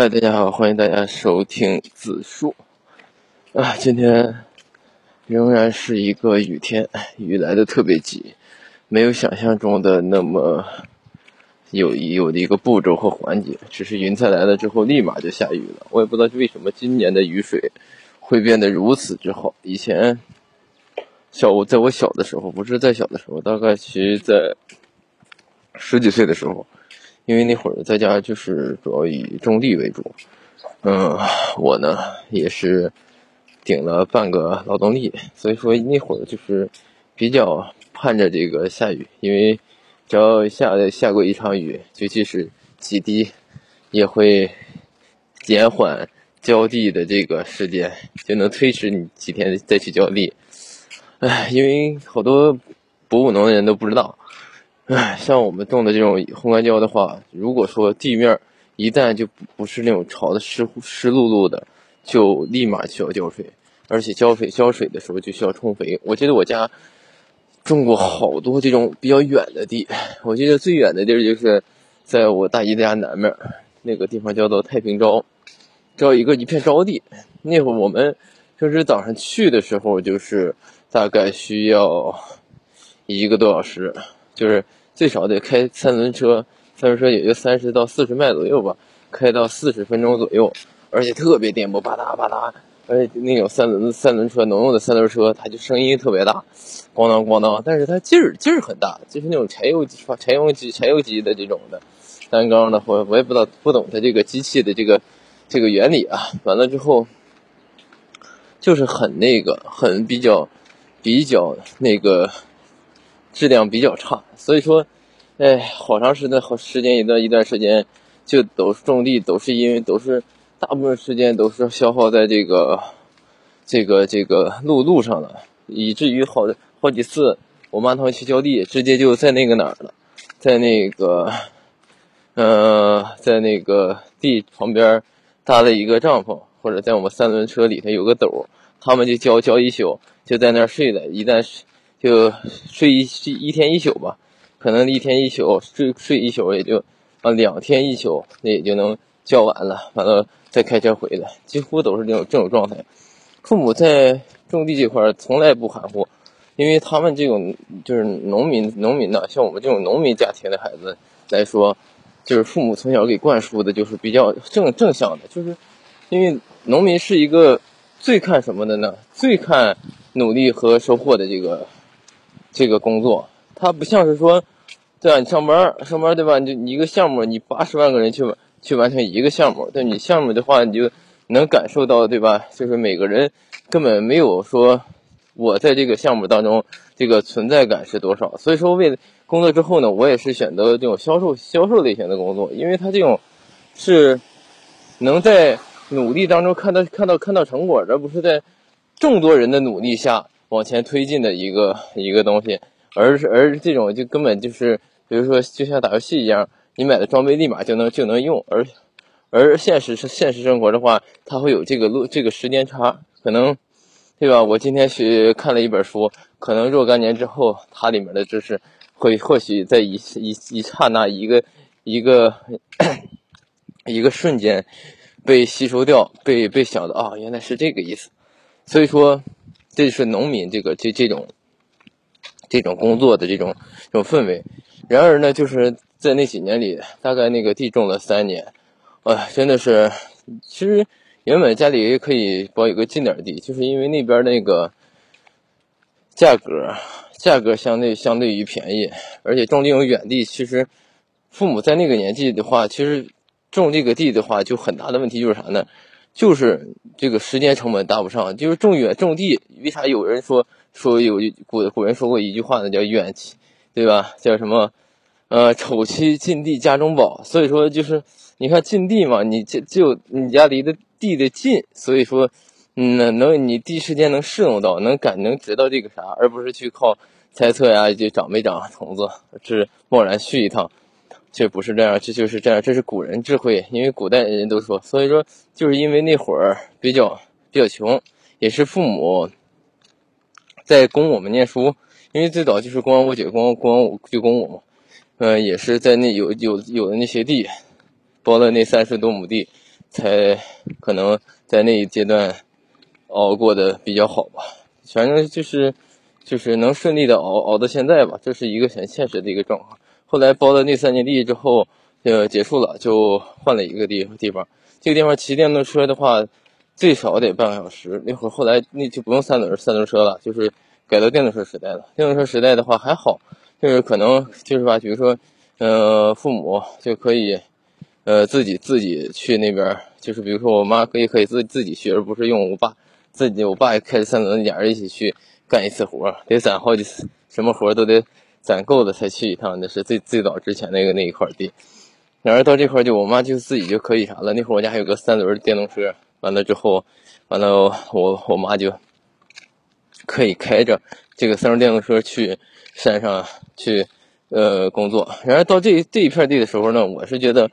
嗨，大家好，欢迎大家收听子树啊。今天仍然是一个雨天，雨来的特别急，没有想象中的那么有有的一个步骤和环节。只是云彩来了之后，立马就下雨了。我也不知道为什么今年的雨水会变得如此之好。以前小我在我小的时候，不是在小的时候，大概其实在十几岁的时候。因为那会儿在家就是主要以种地为主，嗯，我呢也是顶了半个劳动力，所以说那会儿就是比较盼着这个下雨，因为只要下下过一场雨，就即使几滴，也会减缓浇地的这个时间，就能推迟你几天再去浇地。唉，因为好多不务农的人都不知道。唉，像我们种的这种红干椒的话，如果说地面一旦就不是那种潮的湿湿漉漉的，就立马需要浇水，而且浇水浇水的时候就需要充肥。我记得我家种过好多这种比较远的地，我记得最远的地儿就是在我大姨家南面那个地方叫做太平招，叫一个一片招地。那会儿我们平时早上去的时候，就是大概需要一个多小时，就是。最少得开三轮车，三轮车也就三十到四十迈左右吧，开到四十分钟左右，而且特别颠簸，吧嗒吧嗒，而且那种三轮三轮车，农用的三轮车，它就声音特别大，咣当咣当，但是它劲儿劲儿很大，就是那种柴油机、柴油机、柴油机的这种的单缸的，我我也不知道不懂它这个机器的这个这个原理啊。完了之后，就是很那个，很比较比较那个。质量比较差，所以说，哎，好长时间好时间一段一段时间，就都种地都是因为都是大部分时间都是消耗在这个这个这个路路上了，以至于好好几次我妈他们去浇地，直接就在那个哪儿了，在那个呃在那个地旁边搭了一个帐篷，或者在我们三轮车里头有个斗，他们就浇浇一宿，就在那儿睡了，一旦。就睡一一天一宿吧，可能一天一宿睡睡一宿也就啊两天一宿，那也就能交完了，完了再开车回来，几乎都是这种这种状态。父母在种地这块从来不含糊，因为他们这种就是农民农民呢，像我们这种农民家庭的孩子来说，就是父母从小给灌输的就是比较正正向的，就是因为农民是一个最看什么的呢？最看努力和收获的这个。这个工作，它不像是说，对吧？你上班上班对吧？你就你一个项目，你八十万个人去去完成一个项目，对你项目的话，你就能感受到，对吧？就是每个人根本没有说，我在这个项目当中这个存在感是多少。所以说，为了工作之后呢，我也是选择这种销售销售类型的工作，因为它这种是能在努力当中看到看到看到成果，而不是在众多人的努力下。往前推进的一个一个东西，而是而这种就根本就是，比如说就像打游戏一样，你买的装备立马就能就能用，而而现实是现实生活的话，它会有这个路这个时间差，可能，对吧？我今天学看了一本书，可能若干年之后，它里面的知识会或许在一一一刹那一个一个一个瞬间被吸收掉，被被想到啊，原来是这个意思，所以说。这是农民这个这这种这种工作的这种这种氛围。然而呢，就是在那几年里，大概那个地种了三年，哎，真的是，其实原本家里也可以保有个近点地，就是因为那边那个价格价格相对相对于便宜，而且种这种远地，其实父母在那个年纪的话，其实种这个地的话，就很大的问题就是啥呢？就是这个时间成本搭不上，就是种远种地，为啥有人说说有古古人说过一句话呢？叫远期，对吧？叫什么？呃，丑妻近地家中宝。所以说就是你看近地嘛，你就就你家离的地的近，所以说，嗯，能你第一时间能适应到，能感能知道这个啥，而不是去靠猜测呀，就长没长虫子，是贸然去一趟。这不是这样，这就是这样，这是古人智慧。因为古代人都说，所以说就是因为那会儿比较比较穷，也是父母在供我们念书。因为最早就是供我姐，供供我就供我嘛。嗯，也是在那有有有的那些地，包了那三十多亩地，才可能在那一阶段熬过得比较好吧。反正就是就是能顺利的熬熬到现在吧，这是一个很现实的一个状况。后来包了那三年地之后，呃，结束了就换了一个地地方。这个地方骑电动车的话，最少得半个小时。那会儿后来那就不用三轮三轮车了，就是改到电动车时代了。电动车时代的话还好，就是可能就是吧，比如说，呃，父母就可以，呃，自己自己去那边，就是比如说我妈可以可以自自己去，而不是用我爸自己。我爸也开着三轮，俩人一起去干一次活，得攒好几次，什么活都得。攒够了才去一趟，那是最最早之前那个那一块地。然而到这块就我妈就自己就可以啥了。那会儿我家还有个三轮电动车，完了之后，完了我我妈就可以开着这个三轮电动车去山上去呃工作。然而到这这一片地的时候呢，我是觉得，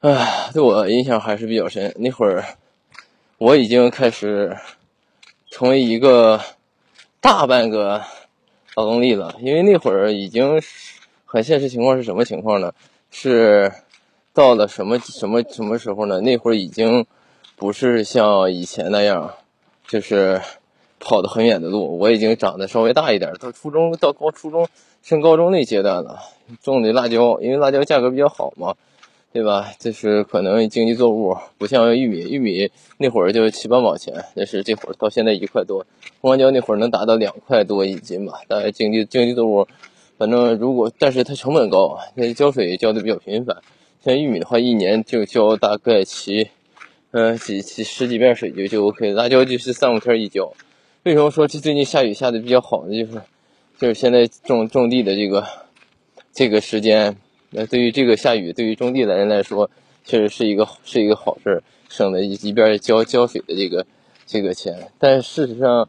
唉，对我印象还是比较深。那会儿我已经开始成为一个大半个。劳动力了，因为那会儿已经很现实情况是什么情况呢？是到了什么什么什么时候呢？那会儿已经不是像以前那样，就是跑的很远的路。我已经长得稍微大一点，到初中到高初中升高中那阶段了，种的辣椒，因为辣椒价格比较好嘛。对吧？这是可能经济作物，不像玉米，玉米那会儿就七八毛钱，但是这会儿到现在一块多。红花椒那会儿能达到两块多一斤吧？大概经济经济作物，反正如果但是它成本高，那浇水浇的比较频繁。像玉米的话，一年就浇大概七，嗯几几十几遍水就就 OK。辣椒就是三五天一浇。为什么说这最近下雨下的比较好呢？就是就是现在种种地的这个这个时间。那对于这个下雨，对于种地的人来说，确实是一个是一个好事，省了一一边浇浇水的这个这个钱。但事实上，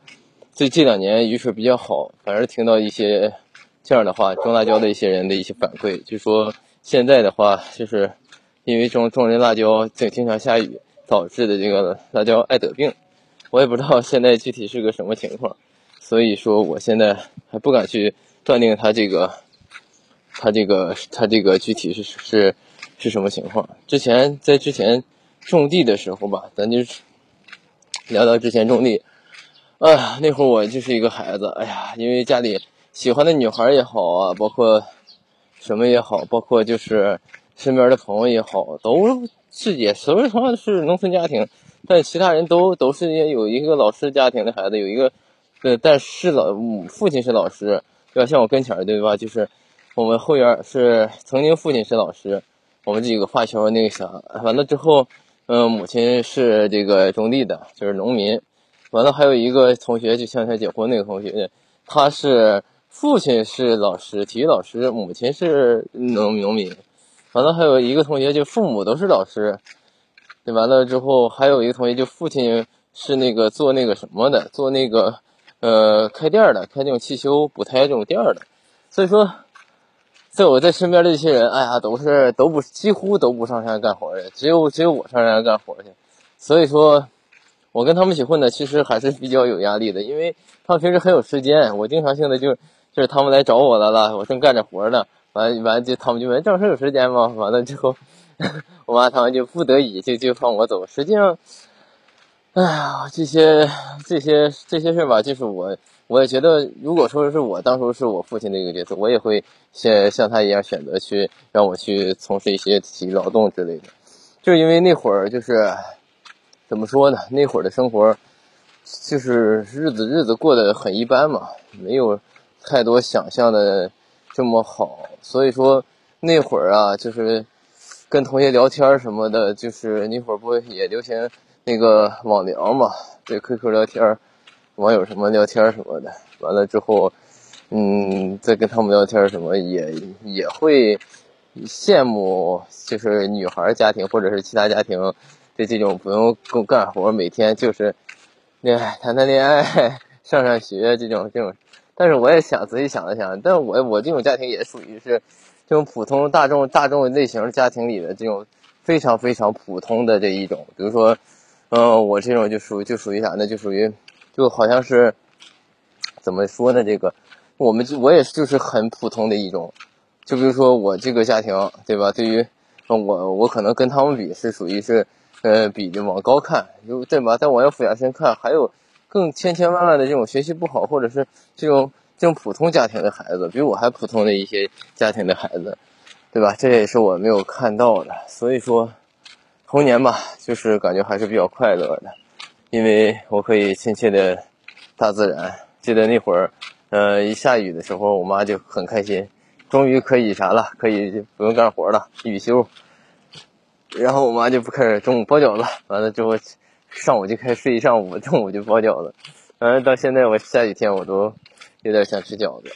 这这两年雨水比较好，反而听到一些这样的话，种辣椒的一些人的一些反馈，就说现在的话，就是因为种种这辣椒经经常下雨导致的这个辣椒爱得病。我也不知道 现在具体是个什么情况，所以说我现在还不敢去断定它这个。他这个他这个具体是是是什么情况？之前在之前种地的时候吧，咱就聊到之前种地。啊，那会儿我就是一个孩子，哎呀，因为家里喜欢的女孩也好啊，包括什么也好，包括就是身边的朋友也好，都是也所谓同样是农村家庭，但其他人都都是也有一个老师家庭的孩子，有一个呃，但是老父亲是老师，对吧？像我跟前儿对吧？就是。我们后院是曾经父亲是老师，我们几个发小那个啥，完了之后，嗯，母亲是这个种地的，就是农民。完了还有一个同学，就像他结婚那个同学，他是父亲是老师，体育老师，母亲是农农民。完了还有一个同学，就父母都是老师。对，完了之后还有一个同学，就父亲是那个做那个什么的，做那个呃开店的，开那种汽修补胎这种店的。所以说。在我在身边的这些人，哎呀，都是都不几乎都不上山干活的，只有只有我上山干活去。所以说，我跟他们一起混的其实还是比较有压力的，因为他们平时很有时间，我经常性的就就是他们来找我来了，我正干着活呢，完完就他们就问正事有时间吗？完了之后，我妈他们就不得已就就放我走。实际上，哎呀，这些这些这些事儿吧，就是我。我也觉得，如果说是我当初是我父亲的一个角色，我也会像像他一样选择去让我去从事一些体力劳动之类的。就因为那会儿就是怎么说呢？那会儿的生活就是日子日子过得很一般嘛，没有太多想象的这么好。所以说那会儿啊，就是跟同学聊天什么的，就是那会儿不也流行那个网聊嘛，对 QQ 聊天。网友什么聊天什么的，完了之后，嗯，再跟他们聊天什么也也会羡慕，就是女孩家庭或者是其他家庭的这种不用干干活，每天就是恋谈谈恋爱、上上学这种这种。但是我也想仔细想了想，但我我这种家庭也属于是这种普通大众大众类型家庭里的这种非常非常普通的这一种。比如说，嗯，我这种就属就属于啥呢？就属于。就好像是怎么说呢？这个，我们就我也就是很普通的一种，就比如说我这个家庭，对吧？对于我，我可能跟他们比是属于是呃，比往高看，就对吧？再往要俯下身看，还有更千千万万的这种学习不好，或者是这种这种普通家庭的孩子，比我还普通的一些家庭的孩子，对吧？这也是我没有看到的。所以说，童年吧，就是感觉还是比较快乐的，因为我可以亲切的大自然。记得那会儿，呃，一下雨的时候，我妈就很开心，终于可以啥了，可以不用干活了，雨休。然后我妈就不开始中午包饺子，完了之后上午就开始睡一上午，中午就包饺子。反正到现在我下雨天我都有点想吃饺子。